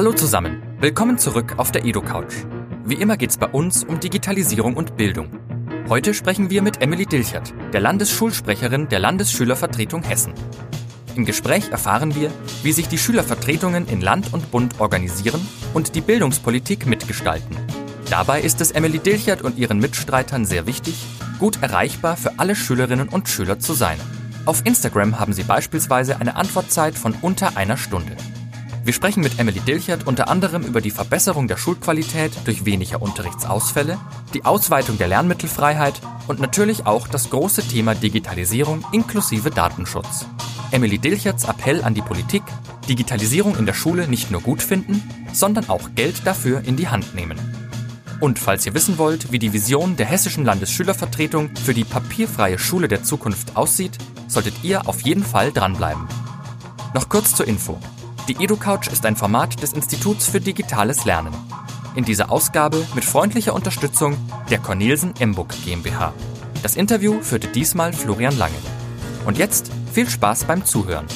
Hallo zusammen, willkommen zurück auf der EdoCouch. Wie immer geht's bei uns um Digitalisierung und Bildung. Heute sprechen wir mit Emily Dilchert, der Landesschulsprecherin der Landesschülervertretung Hessen. Im Gespräch erfahren wir, wie sich die Schülervertretungen in Land und Bund organisieren und die Bildungspolitik mitgestalten. Dabei ist es Emily Dilchert und ihren Mitstreitern sehr wichtig, gut erreichbar für alle Schülerinnen und Schüler zu sein. Auf Instagram haben sie beispielsweise eine Antwortzeit von unter einer Stunde. Wir sprechen mit Emily Dilchert unter anderem über die Verbesserung der Schulqualität durch weniger Unterrichtsausfälle, die Ausweitung der Lernmittelfreiheit und natürlich auch das große Thema Digitalisierung inklusive Datenschutz. Emily Dilcherts Appell an die Politik, Digitalisierung in der Schule nicht nur gut finden, sondern auch Geld dafür in die Hand nehmen. Und falls ihr wissen wollt, wie die Vision der Hessischen Landesschülervertretung für die papierfreie Schule der Zukunft aussieht, solltet ihr auf jeden Fall dranbleiben. Noch kurz zur Info. Die EduCouch ist ein Format des Instituts für digitales Lernen. In dieser Ausgabe mit freundlicher Unterstützung der Cornelsen Emburg GmbH. Das Interview führte diesmal Florian Lange. Und jetzt viel Spaß beim Zuhören.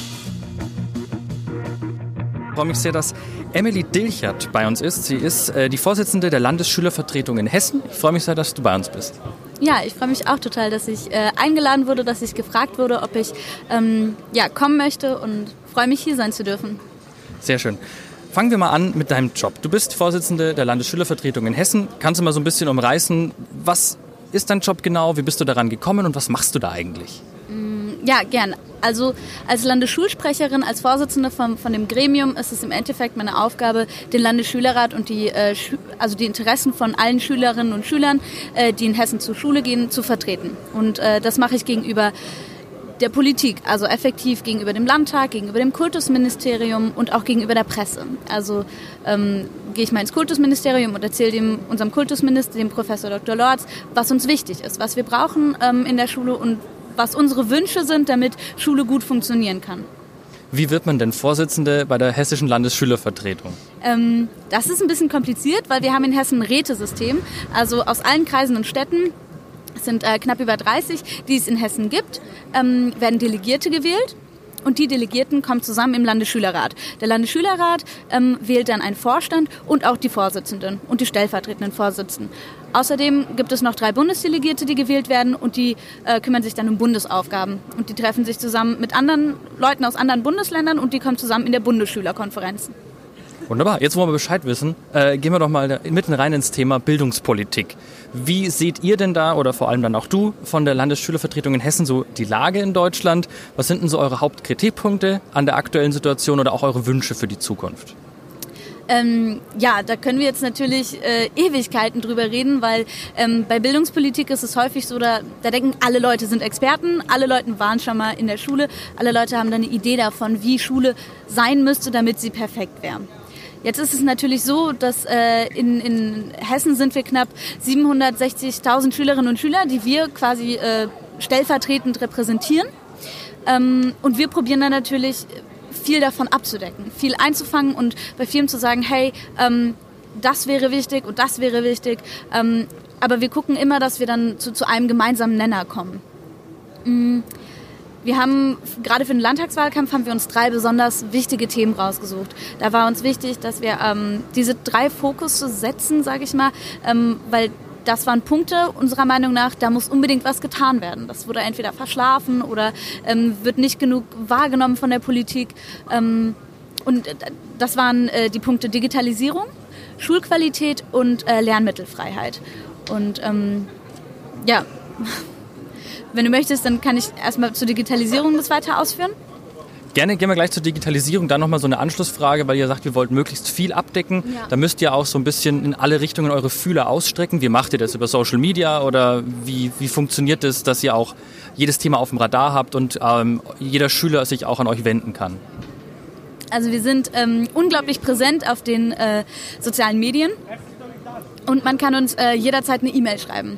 Ich freue mich sehr, dass Emily Dilchert bei uns ist. Sie ist äh, die Vorsitzende der Landesschülervertretung in Hessen. Ich freue mich sehr, dass du bei uns bist. Ja, ich freue mich auch total, dass ich äh, eingeladen wurde, dass ich gefragt wurde, ob ich ähm, ja, kommen möchte und freue mich, hier sein zu dürfen. Sehr schön. Fangen wir mal an mit deinem Job. Du bist Vorsitzende der Landesschülervertretung in Hessen. Kannst du mal so ein bisschen umreißen, was ist dein Job genau, wie bist du daran gekommen und was machst du da eigentlich? Ja, gern. Also als Landesschulsprecherin, als Vorsitzende von, von dem Gremium ist es im Endeffekt meine Aufgabe, den Landesschülerrat und die, äh, also die Interessen von allen Schülerinnen und Schülern, äh, die in Hessen zur Schule gehen, zu vertreten. Und äh, das mache ich gegenüber der Politik, also effektiv gegenüber dem Landtag, gegenüber dem Kultusministerium und auch gegenüber der Presse. Also ähm, gehe ich mal ins Kultusministerium und erzähle dem, unserem Kultusminister, dem Professor Dr. Lorz, was uns wichtig ist, was wir brauchen ähm, in der Schule und was unsere Wünsche sind, damit Schule gut funktionieren kann. Wie wird man denn Vorsitzende bei der Hessischen Landesschülervertretung? Ähm, das ist ein bisschen kompliziert, weil wir haben in Hessen ein Rätesystem. Also aus allen Kreisen und Städten, es sind äh, knapp über 30, die es in Hessen gibt, ähm, werden Delegierte gewählt und die Delegierten kommen zusammen im Landesschülerrat. Der Landesschülerrat ähm, wählt dann einen Vorstand und auch die Vorsitzenden und die stellvertretenden Vorsitzenden. Außerdem gibt es noch drei Bundesdelegierte, die gewählt werden und die äh, kümmern sich dann um Bundesaufgaben. Und die treffen sich zusammen mit anderen Leuten aus anderen Bundesländern und die kommen zusammen in der Bundesschülerkonferenz. Wunderbar. Jetzt, wo wir Bescheid wissen, äh, gehen wir doch mal mitten rein ins Thema Bildungspolitik. Wie seht ihr denn da, oder vor allem dann auch du, von der Landesschülervertretung in Hessen so die Lage in Deutschland? Was sind denn so eure Hauptkritikpunkte an der aktuellen Situation oder auch eure Wünsche für die Zukunft? Ähm, ja, da können wir jetzt natürlich äh, Ewigkeiten drüber reden, weil ähm, bei Bildungspolitik ist es häufig so, da, da denken alle Leute sind Experten, alle Leute waren schon mal in der Schule, alle Leute haben dann eine Idee davon, wie Schule sein müsste, damit sie perfekt wäre. Jetzt ist es natürlich so, dass äh, in, in Hessen sind wir knapp 760.000 Schülerinnen und Schüler, die wir quasi äh, stellvertretend repräsentieren. Ähm, und wir probieren dann natürlich viel davon abzudecken, viel einzufangen und bei vielen zu sagen, hey, ähm, das wäre wichtig und das wäre wichtig. Ähm, aber wir gucken immer, dass wir dann zu, zu einem gemeinsamen Nenner kommen. Mhm. Wir haben gerade für den Landtagswahlkampf haben wir uns drei besonders wichtige Themen rausgesucht. Da war uns wichtig, dass wir ähm, diese drei Fokus setzen, sage ich mal, ähm, weil das waren Punkte unserer Meinung nach, da muss unbedingt was getan werden. Das wurde entweder verschlafen oder ähm, wird nicht genug wahrgenommen von der Politik. Ähm, und äh, das waren äh, die Punkte Digitalisierung, Schulqualität und äh, Lernmittelfreiheit. Und ähm, ja. Wenn du möchtest, dann kann ich erstmal zur Digitalisierung das weiter ausführen. Gerne gehen wir gleich zur Digitalisierung. Dann nochmal so eine Anschlussfrage, weil ihr sagt, wir wollt möglichst viel abdecken. Ja. Da müsst ihr auch so ein bisschen in alle Richtungen eure Fühler ausstrecken. Wie macht ihr das? Über Social Media oder wie, wie funktioniert es, dass ihr auch jedes Thema auf dem Radar habt und ähm, jeder Schüler sich auch an euch wenden kann? Also wir sind ähm, unglaublich präsent auf den äh, sozialen Medien und man kann uns äh, jederzeit eine E-Mail schreiben.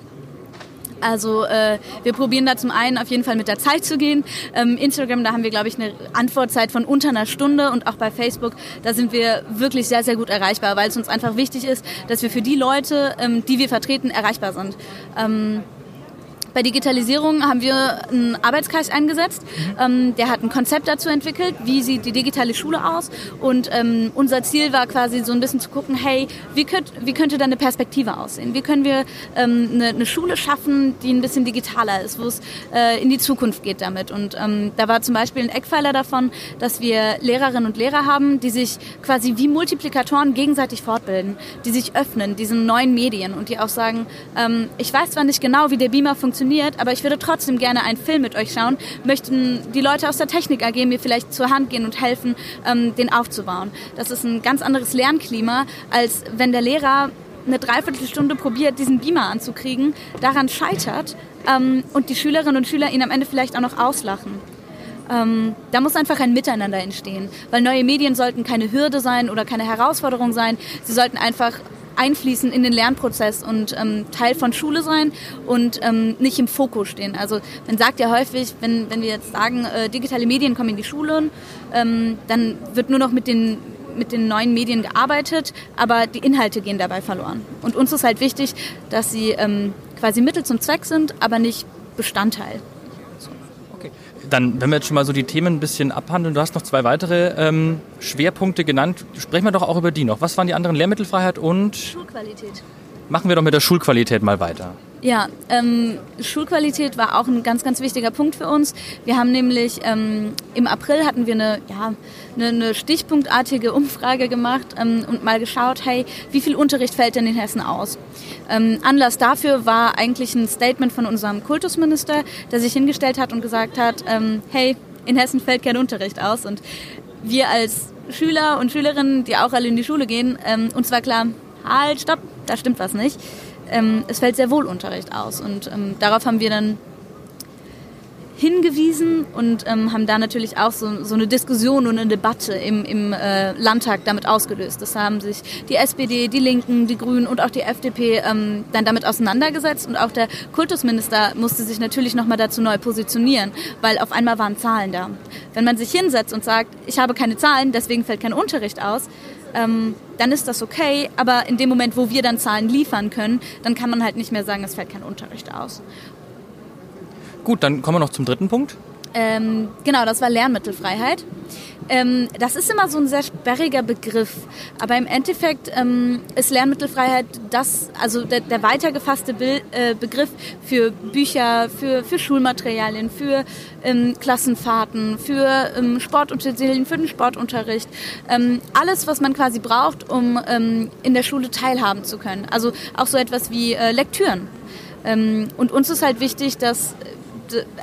Also äh, wir probieren da zum einen auf jeden Fall mit der Zeit zu gehen. Ähm, Instagram, da haben wir, glaube ich, eine Antwortzeit von unter einer Stunde und auch bei Facebook, da sind wir wirklich sehr, sehr gut erreichbar, weil es uns einfach wichtig ist, dass wir für die Leute, ähm, die wir vertreten, erreichbar sind. Ähm, bei Digitalisierung haben wir einen Arbeitskreis eingesetzt. Mhm. Ähm, der hat ein Konzept dazu entwickelt, wie sieht die digitale Schule aus. Und ähm, unser Ziel war quasi so ein bisschen zu gucken, hey, wie, könnt, wie könnte da eine Perspektive aussehen? Wie können wir ähm, eine, eine, Schule schaffen, die ein bisschen digitaler ist, wo es äh, in die Zukunft geht damit? Und ähm, da war zum Beispiel ein Eckpfeiler davon, dass wir Lehrerinnen und Lehrer haben, die sich quasi wie Multiplikatoren gegenseitig fortbilden, die sich öffnen, diesen neuen Medien und die auch sagen, ähm, ich weiß zwar nicht genau, wie der Beamer funktioniert, funktioniert, aber ich würde trotzdem gerne einen Film mit euch schauen. Möchten die Leute aus der Technik AG mir vielleicht zur Hand gehen und helfen, ähm, den aufzubauen. Das ist ein ganz anderes Lernklima, als wenn der Lehrer eine Dreiviertelstunde probiert, diesen Beamer anzukriegen, daran scheitert ähm, und die Schülerinnen und Schüler ihn am Ende vielleicht auch noch auslachen. Ähm, da muss einfach ein Miteinander entstehen, weil neue Medien sollten keine Hürde sein oder keine Herausforderung sein. Sie sollten einfach einfließen in den Lernprozess und ähm, Teil von Schule sein und ähm, nicht im Fokus stehen. Also man sagt ja häufig, wenn, wenn wir jetzt sagen, äh, digitale Medien kommen in die Schulen, ähm, dann wird nur noch mit den mit den neuen Medien gearbeitet, aber die Inhalte gehen dabei verloren. Und uns ist halt wichtig, dass sie ähm, quasi Mittel zum Zweck sind, aber nicht Bestandteil dann, wenn wir jetzt schon mal so die Themen ein bisschen abhandeln, du hast noch zwei weitere ähm, Schwerpunkte genannt. Sprechen wir doch auch über die noch. Was waren die anderen? Lehrmittelfreiheit und? Schulqualität. Machen wir doch mit der Schulqualität mal weiter. Ja, ähm, Schulqualität war auch ein ganz, ganz wichtiger Punkt für uns. Wir haben nämlich ähm, im April hatten wir eine, ja, eine, eine stichpunktartige Umfrage gemacht ähm, und mal geschaut, hey, wie viel Unterricht fällt denn in Hessen aus? Ähm, Anlass dafür war eigentlich ein Statement von unserem Kultusminister, der sich hingestellt hat und gesagt hat, ähm, hey, in Hessen fällt kein Unterricht aus. Und wir als Schüler und Schülerinnen, die auch alle in die Schule gehen, ähm, uns war klar, halt, stopp, da stimmt was nicht ähm, es fällt sehr wohl Unterricht aus. Und ähm, darauf haben wir dann hingewiesen und ähm, haben da natürlich auch so, so, eine Diskussion und eine Debatte im, im äh, Landtag damit ausgelöst. Das haben sich die SPD, die Linken, die Grünen und auch die FDP ähm, dann damit auseinandergesetzt und auch der Kultusminister musste sich natürlich nochmal dazu neu positionieren, weil auf einmal waren Zahlen da. Wenn man sich hinsetzt und sagt, ich habe keine Zahlen, deswegen fällt kein Unterricht aus, ähm, dann ist das okay. Aber in dem Moment, wo wir dann Zahlen liefern können, dann kann man halt nicht mehr sagen, es fällt kein Unterricht aus. Gut, dann kommen wir noch zum dritten Punkt. Ähm, genau, das war Lernmittelfreiheit. Ähm, das ist immer so ein sehr sperriger Begriff, aber im Endeffekt ähm, ist Lernmittelfreiheit das, also der, der weitergefasste Be äh, Begriff für Bücher, für, für Schulmaterialien, für ähm, Klassenfahrten, für ähm, Sportutensilien, für den Sportunterricht. Ähm, alles, was man quasi braucht, um ähm, in der Schule teilhaben zu können. Also auch so etwas wie äh, Lektüren. und uns ist halt wichtig, dass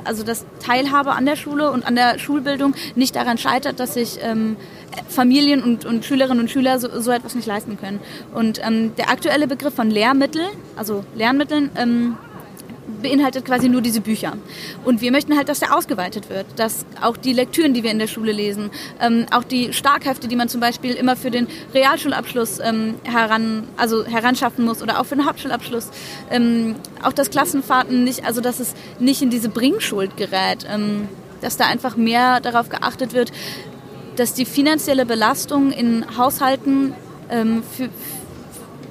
also das Teilhabe an der Schule und an der Schulbildung nicht daran scheitert, dass sich ähm, Familien und, und, Schülerinnen und Schüler so, so, etwas nicht leisten können. Und ähm, der aktuelle Begriff von Lehrmittel, also Lernmitteln, ähm, beinhaltet quasi nur diese Bücher. Und wir möchten halt, dass der ausgeweitet wird, dass auch die Lektüren, die wir in der Schule lesen, ähm, auch die Starkhefte, die man zum Beispiel immer für den Realschulabschluss ähm, heran, also heranschaffen muss oder auch für den Hauptschulabschluss, ähm, auch das Klassenfahrten nicht, also dass es nicht in diese Bringschuld gerät, ähm, dass da einfach mehr darauf geachtet wird, dass die finanzielle Belastung in Haushalten ähm, für,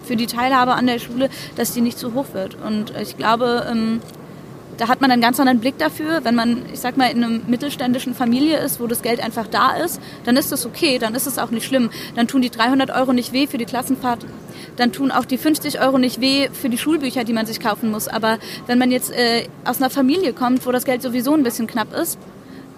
für die Teilhabe an der Schule, dass die nicht zu hoch wird. Und ich glaube, ähm, da hat man einen ganz anderen Blick dafür. Wenn man, ich sag mal, in einer mittelständischen Familie ist, wo das Geld einfach da ist, dann ist das okay, dann ist es auch nicht schlimm. Dann tun die 300 Euro nicht weh für die Klassenfahrt. Dann tun auch die 50 Euro nicht weh für die Schulbücher, die man sich kaufen muss. Aber wenn man jetzt äh, aus einer Familie kommt, wo das Geld sowieso ein bisschen knapp ist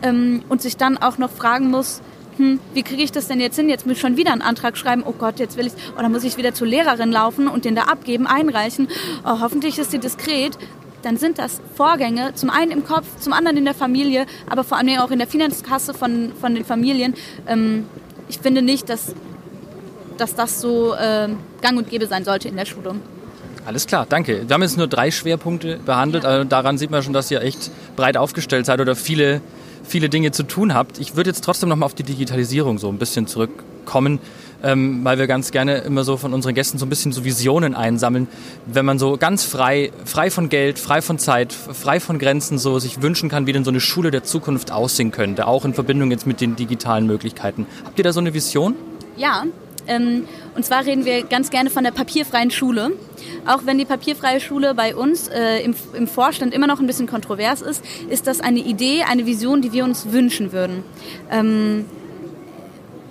ähm, und sich dann auch noch fragen muss, hm, wie kriege ich das denn jetzt hin? Jetzt muss ich schon wieder einen Antrag schreiben. Oh Gott, jetzt will ich, oder muss ich wieder zur Lehrerin laufen und den da abgeben, einreichen. Oh, hoffentlich ist sie diskret. Dann sind das Vorgänge, zum einen im Kopf, zum anderen in der Familie, aber vor allem auch in der Finanzkasse von, von den Familien. Ähm, ich finde nicht, dass, dass das so äh, gang und gäbe sein sollte in der Schule. Alles klar, danke. Wir haben jetzt nur drei Schwerpunkte behandelt. Ja. Also daran sieht man schon, dass ihr echt breit aufgestellt seid oder viele viele Dinge zu tun habt. Ich würde jetzt trotzdem noch mal auf die Digitalisierung so ein bisschen zurückkommen, ähm, weil wir ganz gerne immer so von unseren Gästen so ein bisschen so Visionen einsammeln. Wenn man so ganz frei, frei von Geld, frei von Zeit, frei von Grenzen so sich wünschen kann, wie denn so eine Schule der Zukunft aussehen könnte, auch in Verbindung jetzt mit den digitalen Möglichkeiten. Habt ihr da so eine Vision? Ja, ähm, Und zwar reden wir ganz gerne von der papierfreien Schule. Auch wenn die papierfreie Schule bei uns äh, im, im Vorstand immer noch ein bisschen kontrovers ist, ist das eine Idee, eine Vision, die wir uns wünschen würden. Ähm,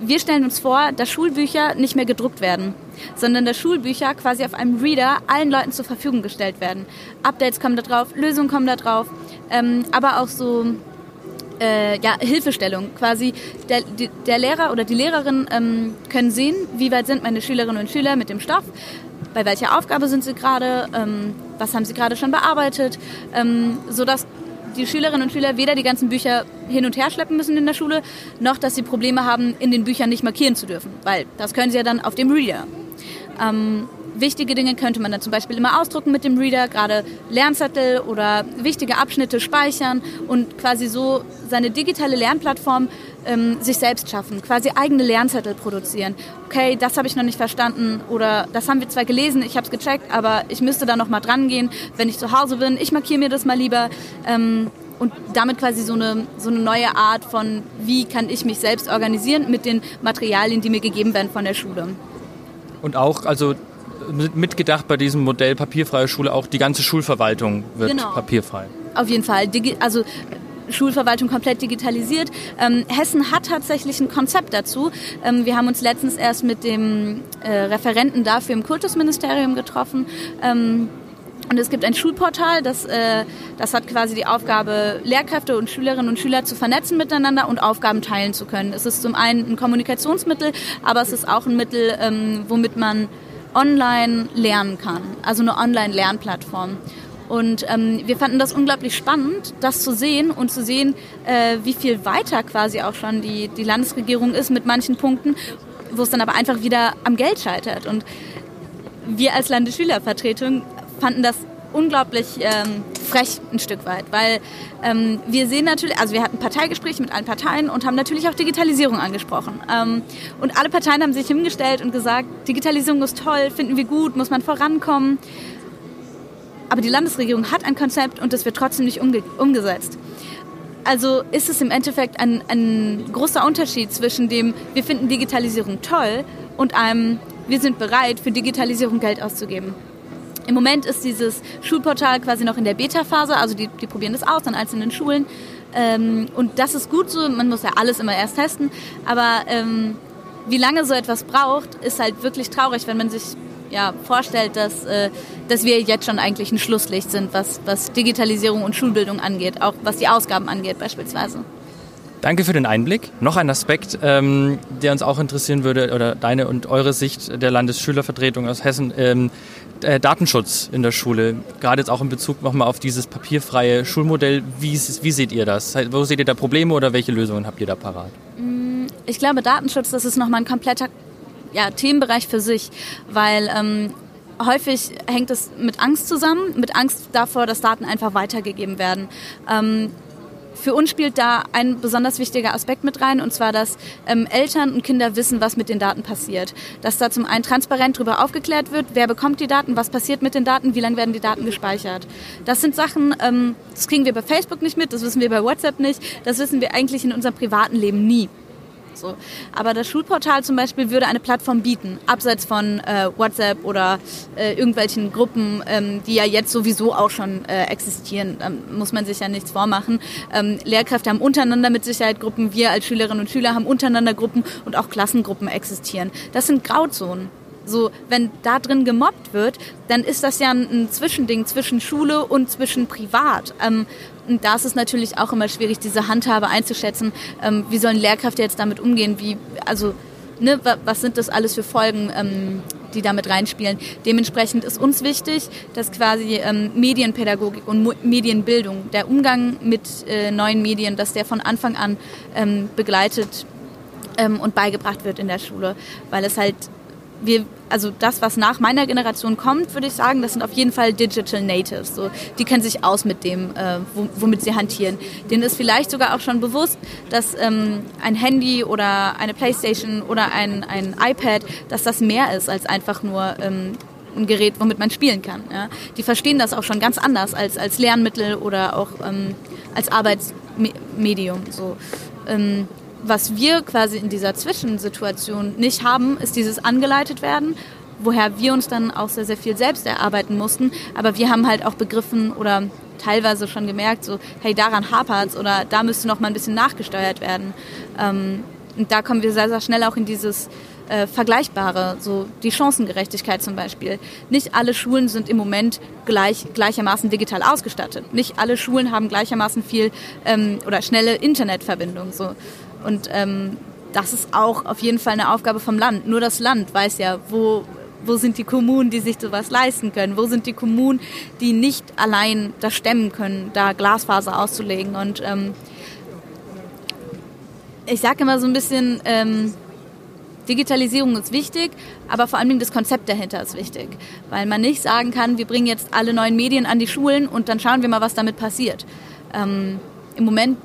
wir stellen uns vor, dass Schulbücher nicht mehr gedruckt werden, sondern dass Schulbücher quasi auf einem Reader allen Leuten zur Verfügung gestellt werden. Updates kommen da drauf, Lösungen kommen da drauf, ähm, aber auch so äh, ja, Hilfestellung. Quasi der, der Lehrer oder die Lehrerin ähm, können sehen, wie weit sind meine Schülerinnen und Schüler mit dem Stoff, bei welcher Aufgabe sind sie gerade, ähm, was haben sie gerade schon bearbeitet, ähm, sodass die Schülerinnen und Schüler weder die ganzen Bücher hin und her schleppen müssen in der Schule, noch dass sie Probleme haben, in den Büchern nicht markieren zu dürfen, weil das können sie ja dann auf dem Reader. Ähm, wichtige Dinge könnte man dann zum Beispiel immer ausdrucken mit dem Reader, gerade Lernzettel oder wichtige Abschnitte speichern und quasi so seine digitale Lernplattform ähm, sich selbst schaffen, quasi eigene Lernzettel produzieren. Okay, das habe ich noch nicht verstanden oder das haben wir zwar gelesen, ich habe es gecheckt, aber ich müsste da noch mal dran gehen, wenn ich zu Hause bin. Ich markiere mir das mal lieber. Ähm, und damit quasi so eine, so eine neue Art von, wie kann ich mich selbst organisieren mit den Materialien, die mir gegeben werden von der Schule. Und auch, also mitgedacht bei diesem Modell papierfreie Schule, auch die ganze Schulverwaltung wird genau. papierfrei. Auf jeden Fall. Digi also Schulverwaltung komplett digitalisiert. Ähm, Hessen hat tatsächlich ein Konzept dazu. Ähm, wir haben uns letztens erst mit dem äh, Referenten dafür im Kultusministerium getroffen. Ähm, und es gibt ein Schulportal, das, äh, das hat quasi die Aufgabe, Lehrkräfte und Schülerinnen und Schüler zu vernetzen miteinander und Aufgaben teilen zu können. Es ist zum einen ein Kommunikationsmittel, aber es ist auch ein Mittel, ähm, womit man online lernen kann, also eine Online-Lernplattform. Und ähm, wir fanden das unglaublich spannend, das zu sehen und zu sehen, äh, wie viel weiter quasi auch schon die, die Landesregierung ist mit manchen Punkten, wo es dann aber einfach wieder am Geld scheitert. Und wir als Landesschülervertretung fanden das unglaublich ähm, frech ein Stück weit, weil ähm, wir sehen natürlich, also wir hatten Parteigespräche mit allen Parteien und haben natürlich auch Digitalisierung angesprochen. Ähm, und alle Parteien haben sich hingestellt und gesagt, Digitalisierung ist toll, finden wir gut, muss man vorankommen. Aber die Landesregierung hat ein Konzept und das wird trotzdem nicht umge umgesetzt. Also ist es im Endeffekt ein, ein großer Unterschied zwischen dem, wir finden Digitalisierung toll und einem, wir sind bereit, für Digitalisierung Geld auszugeben. Im Moment ist dieses Schulportal quasi noch in der Beta-Phase, also die, die probieren das aus an einzelnen Schulen. Ähm, und das ist gut so, man muss ja alles immer erst testen, aber ähm, wie lange so etwas braucht, ist halt wirklich traurig, wenn man sich ja, vorstellt, dass, äh, dass wir jetzt schon eigentlich ein Schlusslicht sind, was, was Digitalisierung und Schulbildung angeht, auch was die Ausgaben angeht beispielsweise. Danke für den Einblick. Noch ein Aspekt, ähm, der uns auch interessieren würde, oder deine und eure Sicht der Landesschülervertretung aus Hessen. Ähm, äh, Datenschutz in der Schule, gerade jetzt auch in Bezug nochmal auf dieses papierfreie Schulmodell. Wie, wie seht ihr das? Wo seht ihr da Probleme oder welche Lösungen habt ihr da parat? Mm, ich glaube, Datenschutz, das ist nochmal ein kompletter ja, Themenbereich für sich, weil ähm, häufig hängt es mit Angst zusammen, mit Angst davor, dass Daten einfach weitergegeben werden. Ähm, für uns spielt da ein besonders wichtiger Aspekt mit rein, und zwar, dass ähm, Eltern und Kinder wissen, was mit den Daten passiert. Dass da zum einen transparent darüber aufgeklärt wird, wer bekommt die Daten, was passiert mit den Daten, wie lange werden die Daten gespeichert. Das sind Sachen, ähm, das kriegen wir bei Facebook nicht mit, das wissen wir bei WhatsApp nicht, das wissen wir eigentlich in unserem privaten Leben nie. So. Aber das Schulportal zum Beispiel würde eine Plattform bieten, abseits von äh, WhatsApp oder äh, irgendwelchen Gruppen, ähm, die ja jetzt sowieso auch schon äh, existieren. Da muss man sich ja nichts vormachen. Ähm, Lehrkräfte haben untereinander mit Sicherheit Gruppen, wir als Schülerinnen und Schüler haben untereinander Gruppen und auch Klassengruppen existieren. Das sind Grauzonen. So, wenn da drin gemobbt wird, dann ist das ja ein, ein Zwischending zwischen Schule und zwischen privat. Ähm, und da ist es natürlich auch immer schwierig, diese Handhabe einzuschätzen. Ähm, wie sollen Lehrkräfte jetzt damit umgehen? Wie, also, ne, was sind das alles für Folgen, ähm, die damit reinspielen? Dementsprechend ist uns wichtig, dass quasi ähm, Medienpädagogik und Mo Medienbildung, der Umgang mit äh, neuen Medien, dass der von Anfang an ähm, begleitet ähm, und beigebracht wird in der Schule, weil es halt wir, also das, was nach meiner Generation kommt, würde ich sagen, das sind auf jeden Fall Digital Natives. So, die kennen sich aus mit dem, äh, womit sie hantieren. Denen ist vielleicht sogar auch schon bewusst, dass ähm, ein Handy oder eine Playstation oder ein, ein iPad, dass das mehr ist als einfach nur ähm, ein Gerät, womit man spielen kann. Ja? Die verstehen das auch schon ganz anders als, als Lernmittel oder auch ähm, als Arbeitsmedium. So. Was wir quasi in dieser Zwischensituation nicht haben, ist dieses angeleitet werden, woher wir uns dann auch sehr, sehr viel selbst erarbeiten mussten. Aber wir haben halt auch begriffen oder teilweise schon gemerkt, so, hey, daran hapert's oder da müsste noch mal ein bisschen nachgesteuert werden. Ähm, und da kommen wir sehr, sehr schnell auch in dieses äh, Vergleichbare, so die Chancengerechtigkeit zum Beispiel. Nicht alle Schulen sind im Moment gleich, gleichermaßen digital ausgestattet. Nicht alle Schulen haben gleichermaßen viel ähm, oder schnelle Internetverbindung. So. Und ähm, das ist auch auf jeden Fall eine Aufgabe vom Land. Nur das Land weiß ja, wo, wo sind die Kommunen, die sich sowas leisten können? Wo sind die Kommunen, die nicht allein das stemmen können, da Glasfaser auszulegen? Und ähm, ich sage immer so ein bisschen, ähm, Digitalisierung ist wichtig, aber vor allem das Konzept dahinter ist wichtig, weil man nicht sagen kann, wir bringen jetzt alle neuen Medien an die Schulen und dann schauen wir mal, was damit passiert. Ähm, Im Moment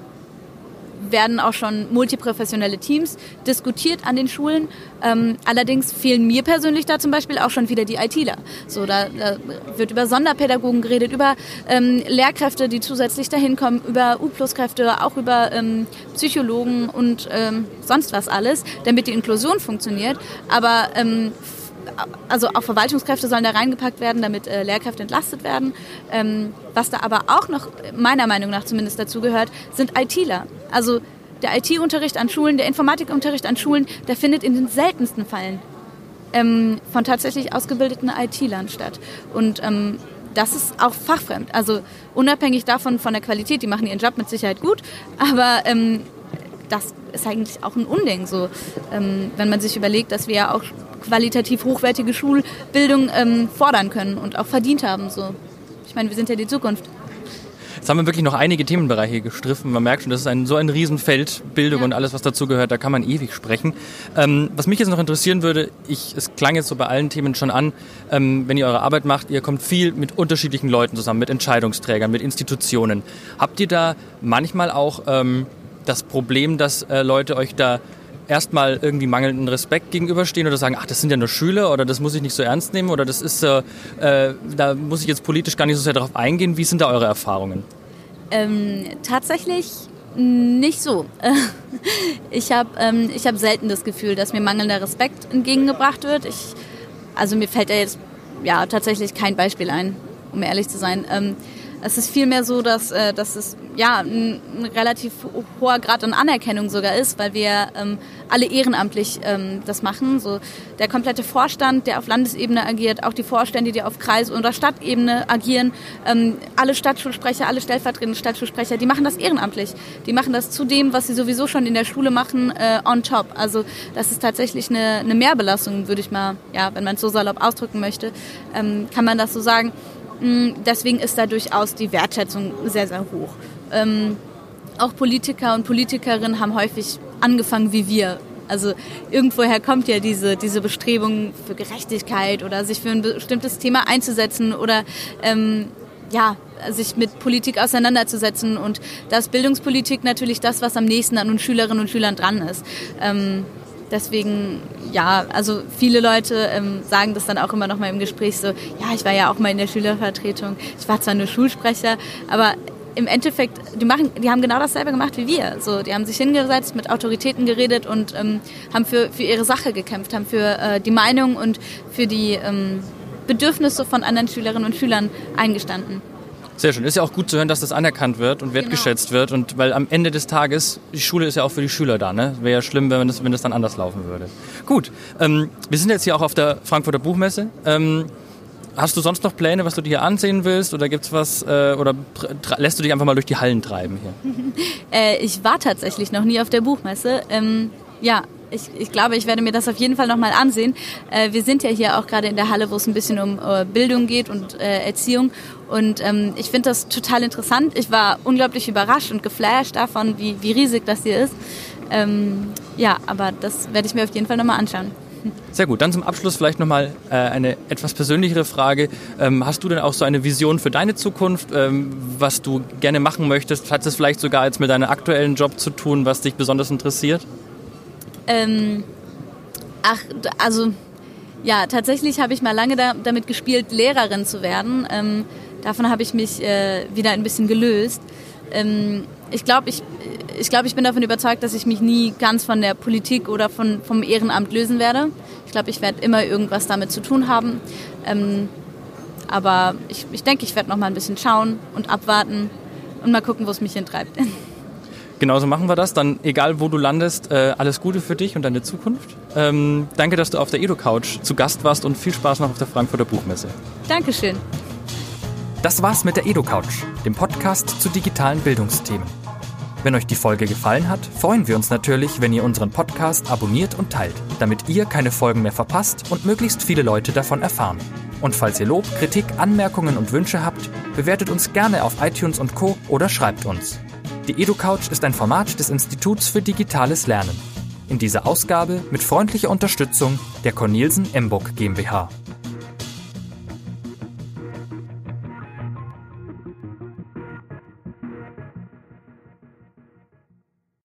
werden auch schon multiprofessionelle Teams diskutiert an den Schulen. Ähm, allerdings fehlen mir persönlich da zum Beispiel auch schon wieder die ITler. So, da, da wird über Sonderpädagogen geredet, über ähm, Lehrkräfte, die zusätzlich dahin kommen, über U-Plus-Kräfte, auch über ähm, Psychologen und ähm, sonst was alles, damit die Inklusion funktioniert. Aber ähm, also auch Verwaltungskräfte sollen da reingepackt werden, damit äh, Lehrkräfte entlastet werden. Ähm, was da aber auch noch meiner Meinung nach zumindest dazu gehört, sind ITler. Also der IT-Unterricht an Schulen, der Informatikunterricht an Schulen, der findet in den seltensten Fällen ähm, von tatsächlich ausgebildeten IT-Lern statt. Und ähm, das ist auch fachfremd. Also unabhängig davon von der Qualität, die machen ihren Job mit Sicherheit gut, aber ähm, das ist eigentlich auch ein Unding. So, ähm, wenn man sich überlegt, dass wir ja auch qualitativ hochwertige Schulbildung ähm, fordern können und auch verdient haben. So. Ich meine, wir sind ja die Zukunft. Jetzt haben wir wirklich noch einige Themenbereiche gestriffen. Man merkt schon, das ist ein, so ein Riesenfeld, Bildung ja. und alles, was dazugehört, da kann man ewig sprechen. Ähm, was mich jetzt noch interessieren würde, ich, es klang jetzt so bei allen Themen schon an, ähm, wenn ihr eure Arbeit macht, ihr kommt viel mit unterschiedlichen Leuten zusammen, mit Entscheidungsträgern, mit Institutionen. Habt ihr da manchmal auch ähm, das Problem, dass äh, Leute euch da erstmal irgendwie mangelnden Respekt gegenüberstehen oder sagen, ach, das sind ja nur Schüler oder das muss ich nicht so ernst nehmen oder das ist, äh, äh, da muss ich jetzt politisch gar nicht so sehr darauf eingehen. Wie sind da eure Erfahrungen? Ähm, tatsächlich nicht so. Ich habe ähm, hab selten das Gefühl, dass mir mangelnder Respekt entgegengebracht wird. Ich, also mir fällt da jetzt ja tatsächlich kein Beispiel ein, um ehrlich zu sein. Ähm, es ist vielmehr so, dass, äh, dass es ja ein, ein, relativ hoher Grad an Anerkennung sogar ist, weil wir ähm, alle ehrenamtlich ähm, das machen. So der komplette Vorstand, der auf Landesebene agiert, auch die Vorstände, die auf Kreis- oder Stadtebene agieren, ähm, alle Stadtschulsprecher, alle stellvertretenden Stadtschulsprecher, die machen das ehrenamtlich. Die machen das zu dem, was sie sowieso schon in der Schule machen, äh, on top. Also das ist tatsächlich eine, eine Mehrbelastung, würde ich mal, ja, wenn man es so salopp ausdrücken möchte, ähm, kann man das so sagen. Mm, deswegen ist da durchaus die Wertschätzung sehr, sehr hoch. Ähm, auch Politiker und Politikerinnen haben häufig angefangen wie wir. Also irgendwoher kommt ja diese, diese Bestrebung für Gerechtigkeit oder sich für ein bestimmtes Thema einzusetzen oder ähm, ja, sich mit Politik auseinanderzusetzen. Und da ist Bildungspolitik natürlich das, was am nächsten an uns Schülerinnen und Schülern dran ist. Ähm, Deswegen, ja, also viele Leute ähm, sagen das dann auch immer noch mal im Gespräch so, ja, ich war ja auch mal in der Schülervertretung, ich war zwar nur Schulsprecher, aber im Endeffekt, die, machen, die haben genau dasselbe gemacht wie wir. So, die haben sich hingesetzt, mit Autoritäten geredet und ähm, haben für, für ihre Sache gekämpft, haben für äh, die Meinung und für die ähm, Bedürfnisse von anderen Schülerinnen und Schülern eingestanden. Sehr schön. Ist ja auch gut zu hören, dass das anerkannt wird und wertgeschätzt genau. wird. Und weil am Ende des Tages, die Schule ist ja auch für die Schüler da. Ne? Wäre ja schlimm, wenn das, wenn das dann anders laufen würde. Gut, ähm, wir sind jetzt hier auch auf der Frankfurter Buchmesse. Ähm, hast du sonst noch Pläne, was du dir hier ansehen willst? Oder gibt's was, äh, oder lässt du dich einfach mal durch die Hallen treiben hier? äh, ich war tatsächlich noch nie auf der Buchmesse. Ähm, ja, ich, ich glaube, ich werde mir das auf jeden Fall nochmal ansehen. Äh, wir sind ja hier auch gerade in der Halle, wo es ein bisschen um äh, Bildung geht und äh, Erziehung. Und ähm, ich finde das total interessant. Ich war unglaublich überrascht und geflasht davon, wie, wie riesig das hier ist. Ähm, ja, aber das werde ich mir auf jeden Fall nochmal anschauen. Sehr gut. Dann zum Abschluss vielleicht nochmal äh, eine etwas persönlichere Frage. Ähm, hast du denn auch so eine Vision für deine Zukunft, ähm, was du gerne machen möchtest? Hat es vielleicht sogar jetzt mit deinem aktuellen Job zu tun, was dich besonders interessiert? Ähm, ach, also ja, tatsächlich habe ich mal lange da, damit gespielt, Lehrerin zu werden. Ähm, davon habe ich mich äh, wieder ein bisschen gelöst. Ähm, ich glaube, ich, ich glaube, ich bin davon überzeugt, dass ich mich nie ganz von der Politik oder von, vom Ehrenamt lösen werde. Ich glaube, ich werde immer irgendwas damit zu tun haben. Ähm, aber ich, ich denke, ich werde noch mal ein bisschen schauen und abwarten und mal gucken, wo es mich hintreibt. Genauso machen wir das. Dann, egal wo du landest, äh, alles Gute für dich und deine Zukunft. Ähm, danke, dass du auf der Edo-Couch zu Gast warst und viel Spaß noch auf der Frankfurter Buchmesse. Dankeschön. Das war's mit der Edo-Couch, dem Podcast zu digitalen Bildungsthemen. Wenn euch die Folge gefallen hat, freuen wir uns natürlich, wenn ihr unseren Podcast abonniert und teilt, damit ihr keine Folgen mehr verpasst und möglichst viele Leute davon erfahren. Und falls ihr Lob, Kritik, Anmerkungen und Wünsche habt, bewertet uns gerne auf iTunes und Co. oder schreibt uns. Die EduCouch ist ein Format des Instituts für digitales Lernen. In dieser Ausgabe mit freundlicher Unterstützung der Cornelsen Emburg GmbH.